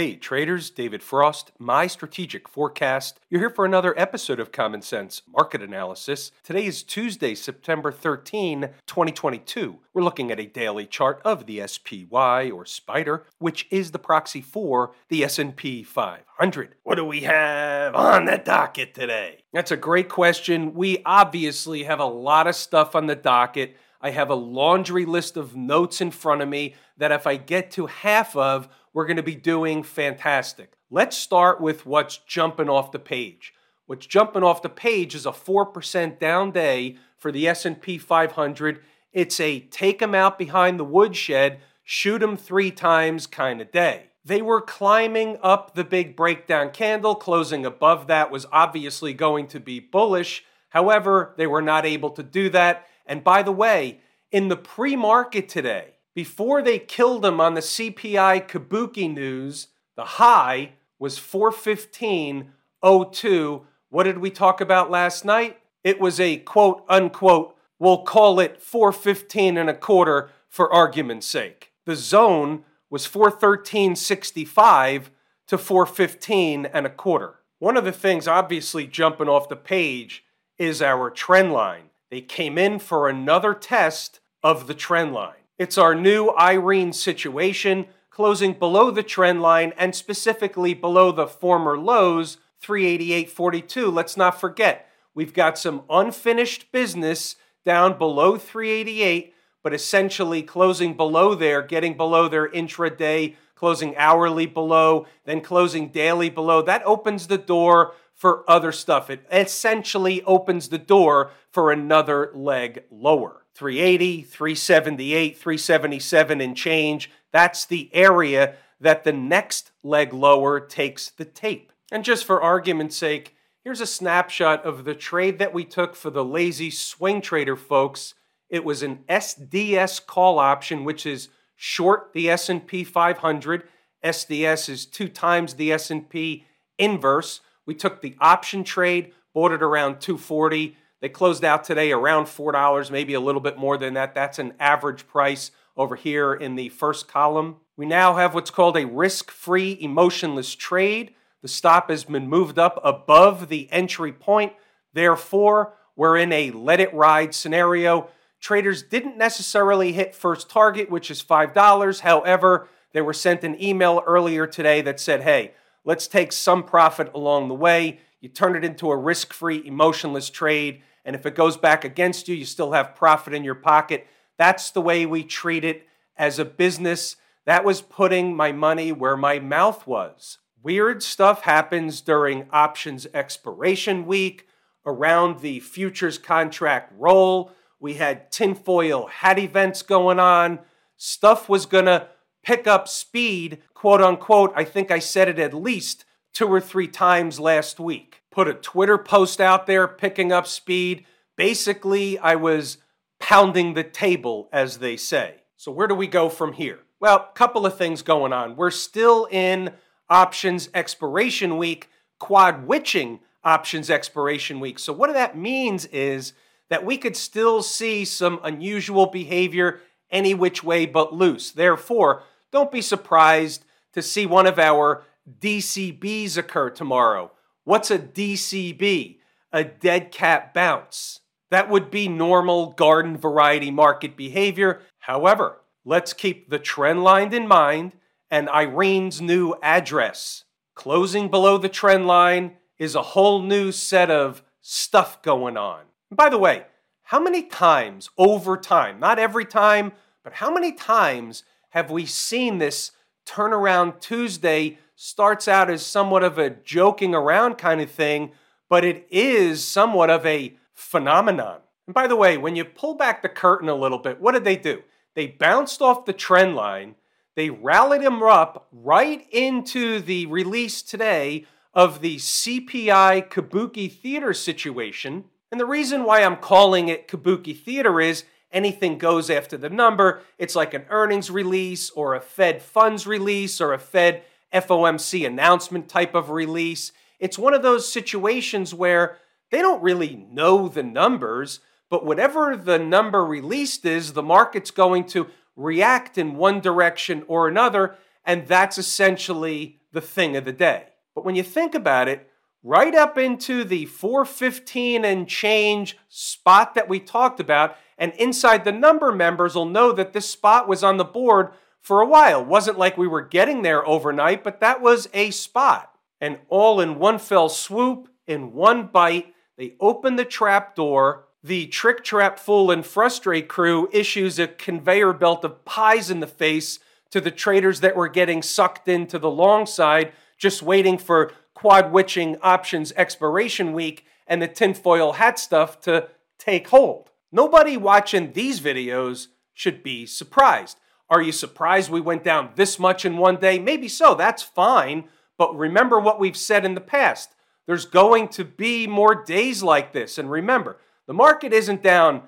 Hey traders, David Frost, my strategic forecast. You're here for another episode of Common Sense Market Analysis. Today is Tuesday, September 13, 2022. We're looking at a daily chart of the SPY or Spider, which is the proxy for the S&P 500. What do we have on the docket today? That's a great question. We obviously have a lot of stuff on the docket. I have a laundry list of notes in front of me that if I get to half of, we're going to be doing fantastic. Let's start with what's jumping off the page. What's jumping off the page is a 4% down day for the S&P 500. It's a take them out behind the woodshed, shoot them 3 times kind of day. They were climbing up the big breakdown candle, closing above that was obviously going to be bullish. However, they were not able to do that. And by the way, in the pre market today, before they killed him on the CPI Kabuki news, the high was 415.02. What did we talk about last night? It was a quote unquote, we'll call it 415 and a quarter for argument's sake. The zone was 413.65 to 415 and a quarter. One of the things obviously jumping off the page is our trend line. They came in for another test of the trend line. It's our new Irene situation, closing below the trend line and specifically below the former lows, 388.42. Let's not forget, we've got some unfinished business down below 388, but essentially closing below there, getting below their intraday, closing hourly below, then closing daily below. That opens the door for other stuff. It essentially opens the door for another leg lower. 380, 378, 377 and change. That's the area that the next leg lower takes the tape. And just for argument's sake, here's a snapshot of the trade that we took for the lazy swing trader folks. It was an SDS call option which is short the S&P 500. SDS is 2 times the S&P inverse. We took the option trade, bought it around 240 they closed out today around $4, maybe a little bit more than that. That's an average price over here in the first column. We now have what's called a risk free emotionless trade. The stop has been moved up above the entry point. Therefore, we're in a let it ride scenario. Traders didn't necessarily hit first target, which is $5. However, they were sent an email earlier today that said, hey, let's take some profit along the way. You turn it into a risk free, emotionless trade and if it goes back against you, you still have profit in your pocket. That's the way we treat it as a business. That was putting my money where my mouth was. Weird stuff happens during options expiration week, around the futures contract roll. We had tinfoil hat events going on. Stuff was going to pick up speed, quote unquote. I think I said it at least two or three times last week put a Twitter post out there picking up speed. Basically, I was pounding the table, as they say. So, where do we go from here? Well, a couple of things going on. We're still in options expiration week, quad witching options expiration week. So, what that means is that we could still see some unusual behavior any which way but loose. Therefore, don't be surprised to see one of our DCBs occur tomorrow. What's a DCB? A dead cat bounce. That would be normal garden variety market behavior. However, let's keep the trend line in mind and Irene's new address. Closing below the trend line is a whole new set of stuff going on. By the way, how many times over time, not every time, but how many times have we seen this turnaround Tuesday starts out as somewhat of a joking around kind of thing, but it is somewhat of a phenomenon. And by the way, when you pull back the curtain a little bit, what did they do? They bounced off the trend line, they rallied them up right into the release today of the CPI Kabuki Theater situation. And the reason why I'm calling it Kabuki Theater is anything goes after the number. It's like an earnings release or a Fed funds release or a Fed FOMC announcement type of release. It's one of those situations where they don't really know the numbers, but whatever the number released is, the market's going to react in one direction or another, and that's essentially the thing of the day. But when you think about it, right up into the 415 and change spot that we talked about, and inside the number members will know that this spot was on the board for a while. Wasn't like we were getting there overnight, but that was a spot. And all in one fell swoop, in one bite, they open the trap door. The trick trap fool and frustrate crew issues a conveyor belt of pies in the face to the traders that were getting sucked into the long side, just waiting for quad witching options expiration week and the tinfoil hat stuff to take hold. Nobody watching these videos should be surprised. Are you surprised we went down this much in one day? Maybe so, that's fine. But remember what we've said in the past. There's going to be more days like this. And remember, the market isn't down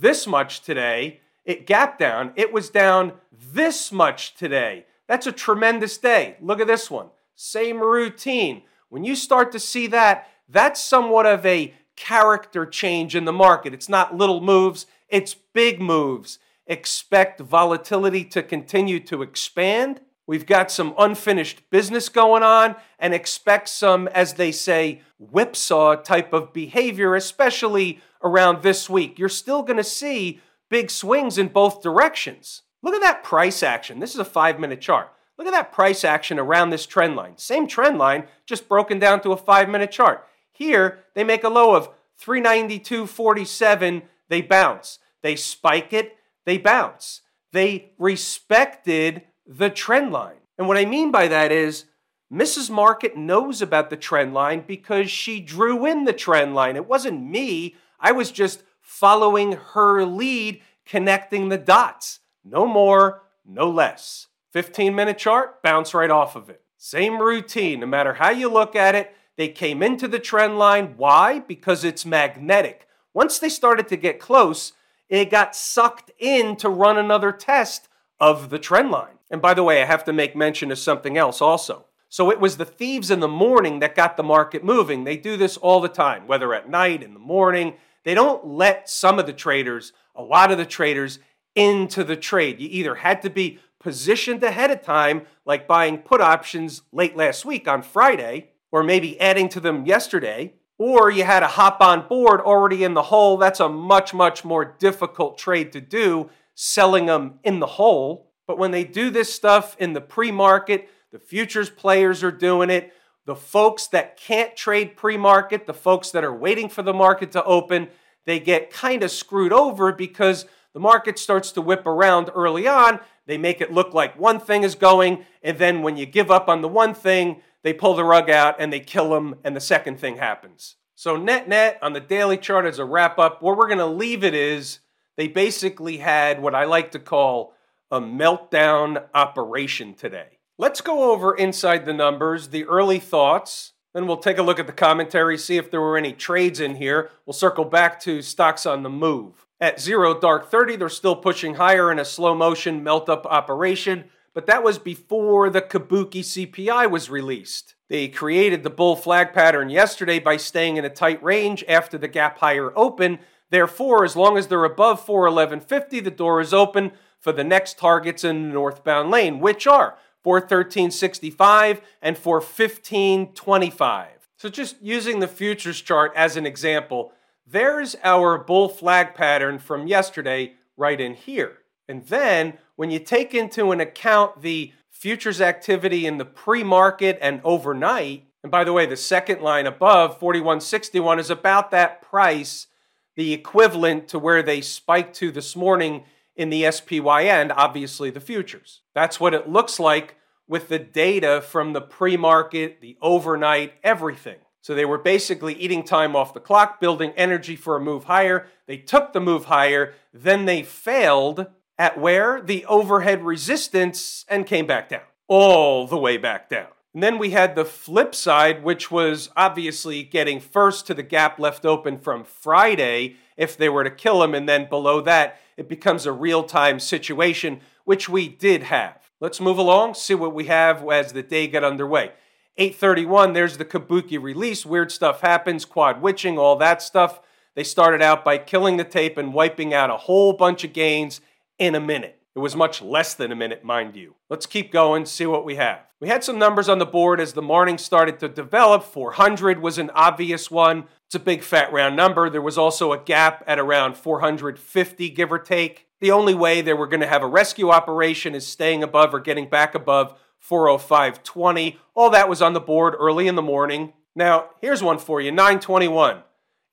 this much today. It gapped down. It was down this much today. That's a tremendous day. Look at this one. Same routine. When you start to see that, that's somewhat of a character change in the market. It's not little moves, it's big moves. Expect volatility to continue to expand. We've got some unfinished business going on and expect some, as they say, whipsaw type of behavior, especially around this week. You're still going to see big swings in both directions. Look at that price action. This is a five minute chart. Look at that price action around this trend line. Same trend line, just broken down to a five minute chart. Here, they make a low of 392.47, they bounce. They spike it, they bounce. They respected the trend line. And what I mean by that is Mrs. Market knows about the trend line because she drew in the trend line. It wasn't me, I was just following her lead, connecting the dots. No more, no less. 15 minute chart, bounce right off of it. Same routine, no matter how you look at it. They came into the trend line. Why? Because it's magnetic. Once they started to get close, it got sucked in to run another test of the trend line. And by the way, I have to make mention of something else also. So it was the thieves in the morning that got the market moving. They do this all the time, whether at night, in the morning. They don't let some of the traders, a lot of the traders, into the trade. You either had to be positioned ahead of time, like buying put options late last week on Friday, or maybe adding to them yesterday, or you had a hop on board already in the hole. That's a much, much more difficult trade to do, selling them in the hole. But when they do this stuff in the pre market, the futures players are doing it. The folks that can't trade pre market, the folks that are waiting for the market to open, they get kind of screwed over because the market starts to whip around early on. They make it look like one thing is going, and then when you give up on the one thing, they pull the rug out and they kill them, and the second thing happens. So, net net on the daily chart as a wrap up, where we're going to leave it is they basically had what I like to call a meltdown operation today. Let's go over inside the numbers, the early thoughts, then we'll take a look at the commentary, see if there were any trades in here. We'll circle back to stocks on the move. At zero dark 30, they're still pushing higher in a slow motion melt up operation, but that was before the Kabuki CPI was released. They created the bull flag pattern yesterday by staying in a tight range after the gap higher open. Therefore, as long as they're above 411.50, the door is open for the next targets in the northbound lane, which are 413.65 and 415.25. So just using the futures chart as an example, there's our bull flag pattern from yesterday right in here. And then when you take into an account the futures activity in the pre-market and overnight, and by the way, the second line above 4161 is about that price, the equivalent to where they spiked to this morning in the SPY SPYN, obviously the futures. That's what it looks like with the data from the pre-market, the overnight, everything. So they were basically eating time off the clock, building energy for a move higher. They took the move higher, then they failed at where? The overhead resistance and came back down, all the way back down. And then we had the flip side, which was obviously getting first to the gap left open from Friday if they were to kill him. And then below that, it becomes a real time situation, which we did have. Let's move along, see what we have as the day got underway. 831, there's the Kabuki release. Weird stuff happens, quad witching, all that stuff. They started out by killing the tape and wiping out a whole bunch of gains in a minute. It was much less than a minute, mind you. Let's keep going, see what we have. We had some numbers on the board as the morning started to develop. 400 was an obvious one. It's a big fat round number. There was also a gap at around 450, give or take. The only way they were going to have a rescue operation is staying above or getting back above 405.20. All that was on the board early in the morning. Now, here's one for you 921.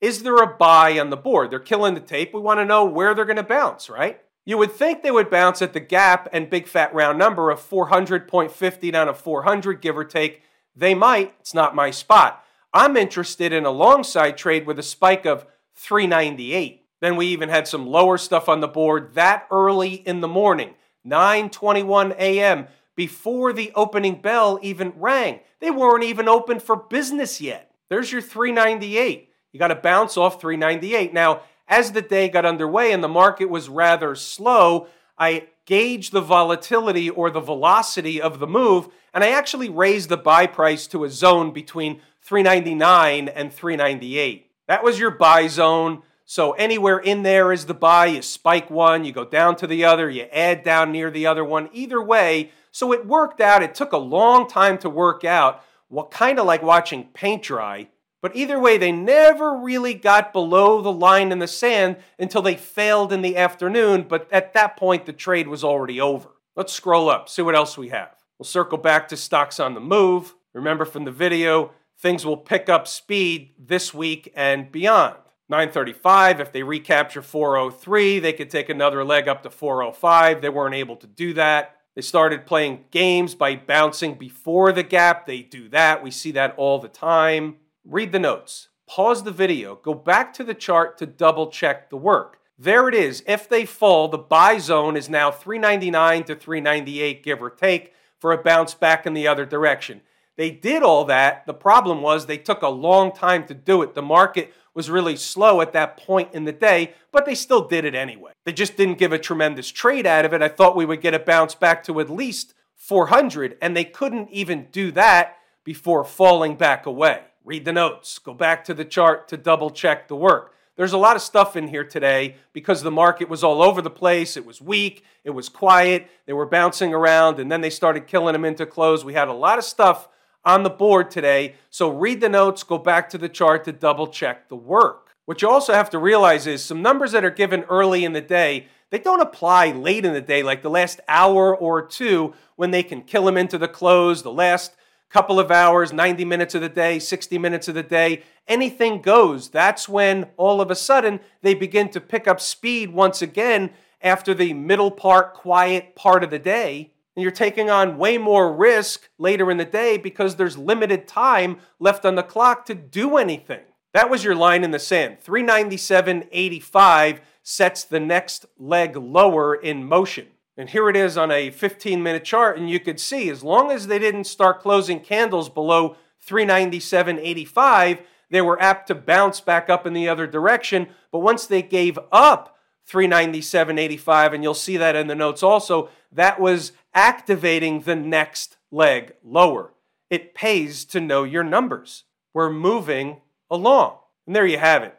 Is there a buy on the board? They're killing the tape. We want to know where they're going to bounce, right? You would think they would bounce at the gap and big fat round number of 400.50 down to 400, give or take. They might. It's not my spot. I'm interested in a long side trade with a spike of 398. Then we even had some lower stuff on the board that early in the morning, 9:21 a.m. before the opening bell even rang. They weren't even open for business yet. There's your 398. You got to bounce off 398. Now, as the day got underway and the market was rather slow, I gauged the volatility or the velocity of the move, and I actually raised the buy price to a zone between 399 and 398. That was your buy zone. So anywhere in there is the buy. You spike one, you go down to the other, you add down near the other one. Either way, so it worked out. It took a long time to work out. What kind of like watching paint dry but either way, they never really got below the line in the sand until they failed in the afternoon, but at that point, the trade was already over. Let's scroll up, see what else we have. We'll circle back to stocks on the move. Remember from the video, things will pick up speed this week and beyond. 935, if they recapture 403, they could take another leg up to 405. They weren't able to do that. They started playing games by bouncing before the gap. They do that. We see that all the time read the notes, pause the video, go back to the chart to double check the work. There it is. If they fall, the buy zone is now 399 to 398, give or take, for a bounce back in the other direction. They did all that. The problem was they took a long time to do it. The market was really slow at that point in the day, but they still did it anyway. They just didn't give a tremendous trade out of it. I thought we would get a bounce back to at least 400, and they couldn't even do that before falling back away read the notes, go back to the chart to double check the work. There's a lot of stuff in here today because the market was all over the place. It was weak, it was quiet, they were bouncing around, and then they started killing them into close. We had a lot of stuff on the board today. So read the notes, go back to the chart to double check the work. What you also have to realize is some numbers that are given early in the day, they don't apply late in the day, like the last hour or two when they can kill them into the close, the last couple of hours, 90 minutes of the day, 60 minutes of the day, anything goes. That's when all of a sudden they begin to pick up speed once again after the middle part, quiet part of the day. And you're taking on way more risk later in the day because there's limited time left on the clock to do anything. That was your line in the sand. 397.85 sets the next leg lower in motion. And here it is on a 15 minute chart, and you could see as long as they didn't start closing candles below 397.85, they were apt to bounce back up in the other direction. But once they gave up 397.85, and you'll see that in the notes also, that was activating the next leg lower. It pays to know your numbers. We're moving along. And there you have it.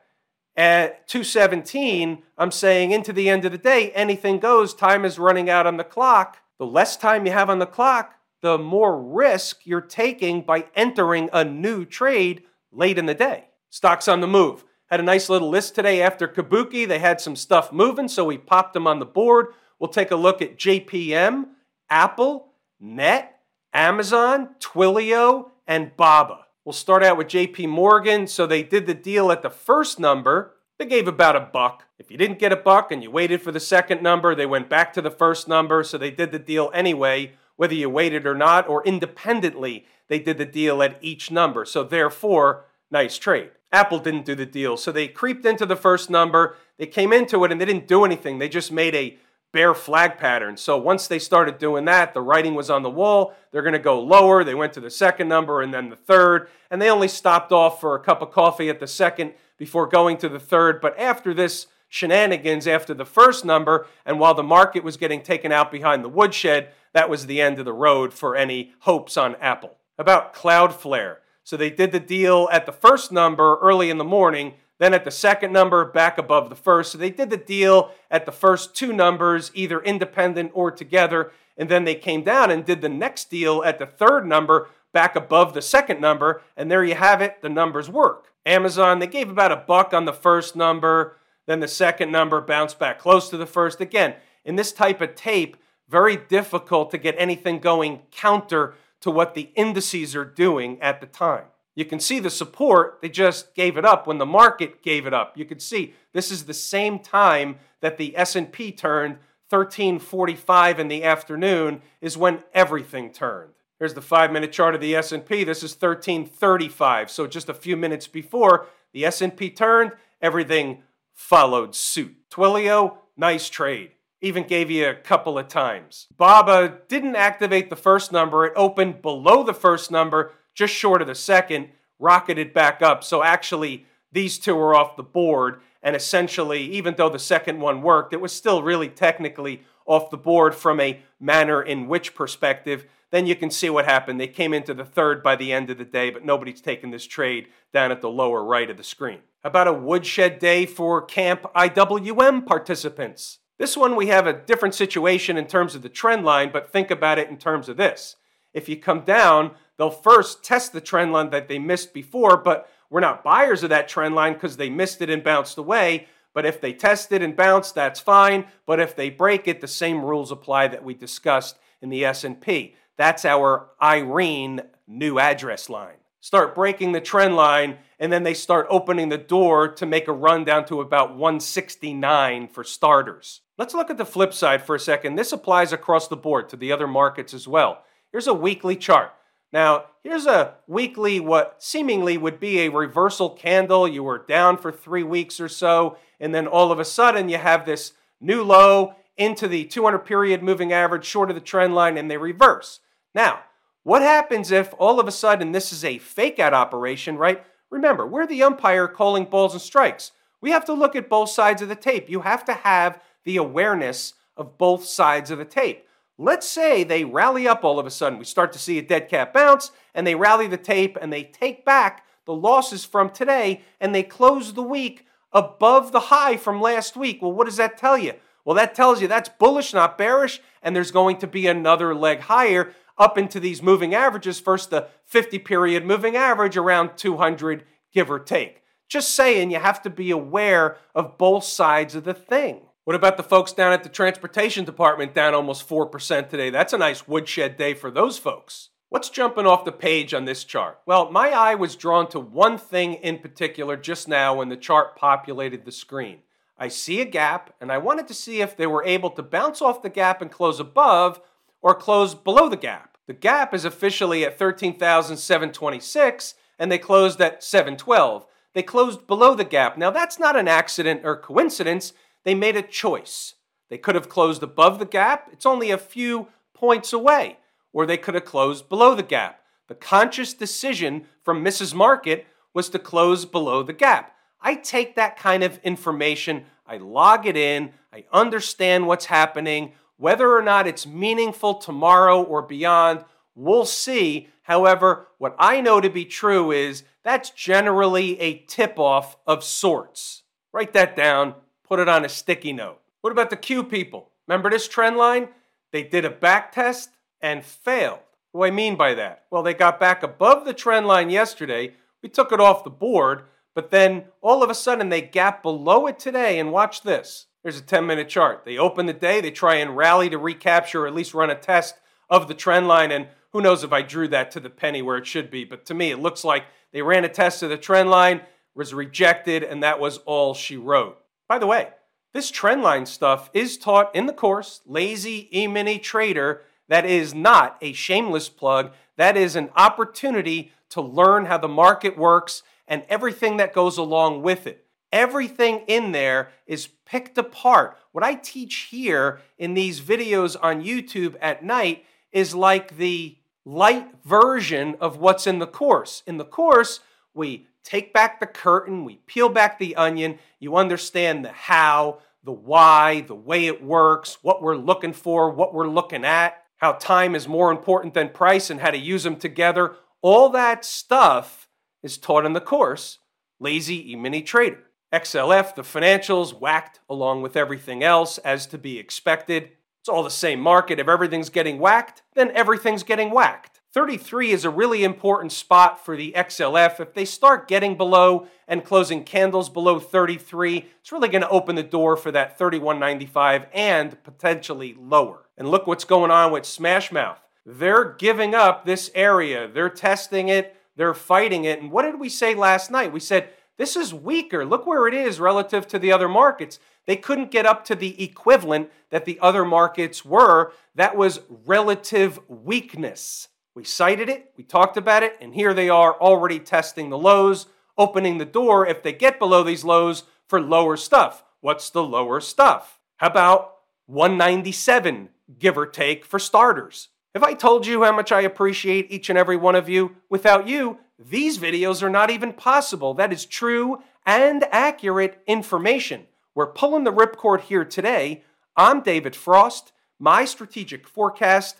At 217, I'm saying into the end of the day, anything goes, time is running out on the clock. The less time you have on the clock, the more risk you're taking by entering a new trade late in the day. Stocks on the move. Had a nice little list today after Kabuki. They had some stuff moving, so we popped them on the board. We'll take a look at JPM, Apple, Net, Amazon, Twilio, and Baba. We'll start out with JP Morgan. So they did the deal at the first number. They gave about a buck. If you didn't get a buck and you waited for the second number, they went back to the first number. So they did the deal anyway, whether you waited or not, or independently, they did the deal at each number. So therefore, nice trade. Apple didn't do the deal. So they creeped into the first number. They came into it and they didn't do anything. They just made a bear flag pattern. So once they started doing that, the writing was on the wall. They're going to go lower. They went to the second number and then the third, and they only stopped off for a cup of coffee at the second before going to the third. But after this shenanigans, after the first number, and while the market was getting taken out behind the woodshed, that was the end of the road for any hopes on Apple. About Cloudflare. So they did the deal at the first number early in the morning. Then at the second number, back above the first. So they did the deal at the first two numbers, either independent or together. And then they came down and did the next deal at the third number, back above the second number. And there you have it. The numbers work. Amazon, they gave about a buck on the first number. Then the second number bounced back close to the first. Again, in this type of tape, very difficult to get anything going counter to what the indices are doing at the time. You can see the support, they just gave it up when the market gave it up. You can see this is the same time that the S&P turned 1345 in the afternoon is when everything turned. Here's the 5-minute chart of the S&P. This is 1335. So just a few minutes before the S&P turned, everything followed suit. Twilio, nice trade. Even gave you a couple of times. BABA didn't activate the first number. It opened below the first number, just short of the second, rocketed back up. So actually, these two were off the board. And essentially, even though the second one worked, it was still really technically off the board from a manner in which perspective. Then you can see what happened. They came into the third by the end of the day, but nobody's taken this trade down at the lower right of the screen. About a woodshed day for Camp IWM participants? This one, we have a different situation in terms of the trend line, but think about it in terms of this. If you come down, they'll first test the trend line that they missed before, but we're not buyers of that trend line because they missed it and bounced away. But if they test it and bounce, that's fine. But if they break it, the same rules apply that we discussed in the S&P. That's our Irene new address line. Start breaking the trend line, and then they start opening the door to make a run down to about 169 for starters. Let's look at the flip side for a second. This applies across the board to the other markets as well. Here's a weekly chart. Now, here's a weekly, what seemingly would be a reversal candle. You were down for three weeks or so, and then all of a sudden you have this new low into the 200 period moving average short of the trend line, and they reverse. Now, what happens if all of a sudden this is a fake out operation, right? Remember, we're the umpire calling balls and strikes. We have to look at both sides of the tape. You have to have the awareness of both sides of the tape. Let's say they rally up all of a sudden. We start to see a dead cat bounce, and they rally the tape and they take back the losses from today and they close the week above the high from last week. Well, what does that tell you? Well, that tells you that's bullish, not bearish, and there's going to be another leg higher up into these moving averages. First, the 50 period moving average around 200, give or take. Just saying, you have to be aware of both sides of the thing. What about the folks down at the transportation department down almost 4% today? That's a nice woodshed day for those folks. What's jumping off the page on this chart? Well, my eye was drawn to one thing in particular just now when the chart populated the screen. I see a gap, and I wanted to see if they were able to bounce off the gap and close above or close below the gap. The gap is officially at 13,726, and they closed at 712. They closed below the gap. Now, that's not an accident or coincidence. They made a choice. They could have closed above the gap, it's only a few points away, or they could have closed below the gap. The conscious decision from Mrs. Market was to close below the gap. I take that kind of information, I log it in, I understand what's happening. Whether or not it's meaningful tomorrow or beyond, we'll see. However, what I know to be true is that's generally a tip off of sorts. Write that down put it on a sticky note. What about the Q people? Remember this trend line? They did a back test and failed. What do I mean by that? Well, they got back above the trend line yesterday. We took it off the board, but then all of a sudden they gap below it today. And watch this. Here's a 10 minute chart. They open the day, they try and rally to recapture or at least run a test of the trend line. And who knows if I drew that to the penny where it should be. But to me, it looks like they ran a test of the trend line, was rejected, and that was all she wrote. By the way, this trendline stuff is taught in the course, Lazy E-mini Trader. That is not a shameless plug. That is an opportunity to learn how the market works and everything that goes along with it. Everything in there is picked apart. What I teach here in these videos on YouTube at night is like the light version of what's in the course. In the course, we take back the curtain, we peel back the onion, you understand the how, the why, the way it works, what we're looking for, what we're looking at, how time is more important than price, and how to use them together. All that stuff is taught in the course, Lazy E-mini Trader. XLF, the financials, whacked along with everything else as to be expected. It's all the same market. If everything's getting whacked, then everything's getting whacked. 33 is a really important spot for the XLF. If they start getting below and closing candles below 33, it's really going to open the door for that 31.95 and potentially lower. And look what's going on with Smashmouth. They're giving up this area. They're testing it. They're fighting it. And what did we say last night? We said this is weaker. Look where it is relative to the other markets. They couldn't get up to the equivalent that the other markets were. That was relative weakness. We cited it, we talked about it, and here they are already testing the lows, opening the door if they get below these lows for lower stuff. What's the lower stuff? How about 197, give or take, for starters? Have I told you how much I appreciate each and every one of you? Without you, these videos are not even possible. That is true and accurate information. We're pulling the ripcord here today. I'm David Frost, my strategic forecast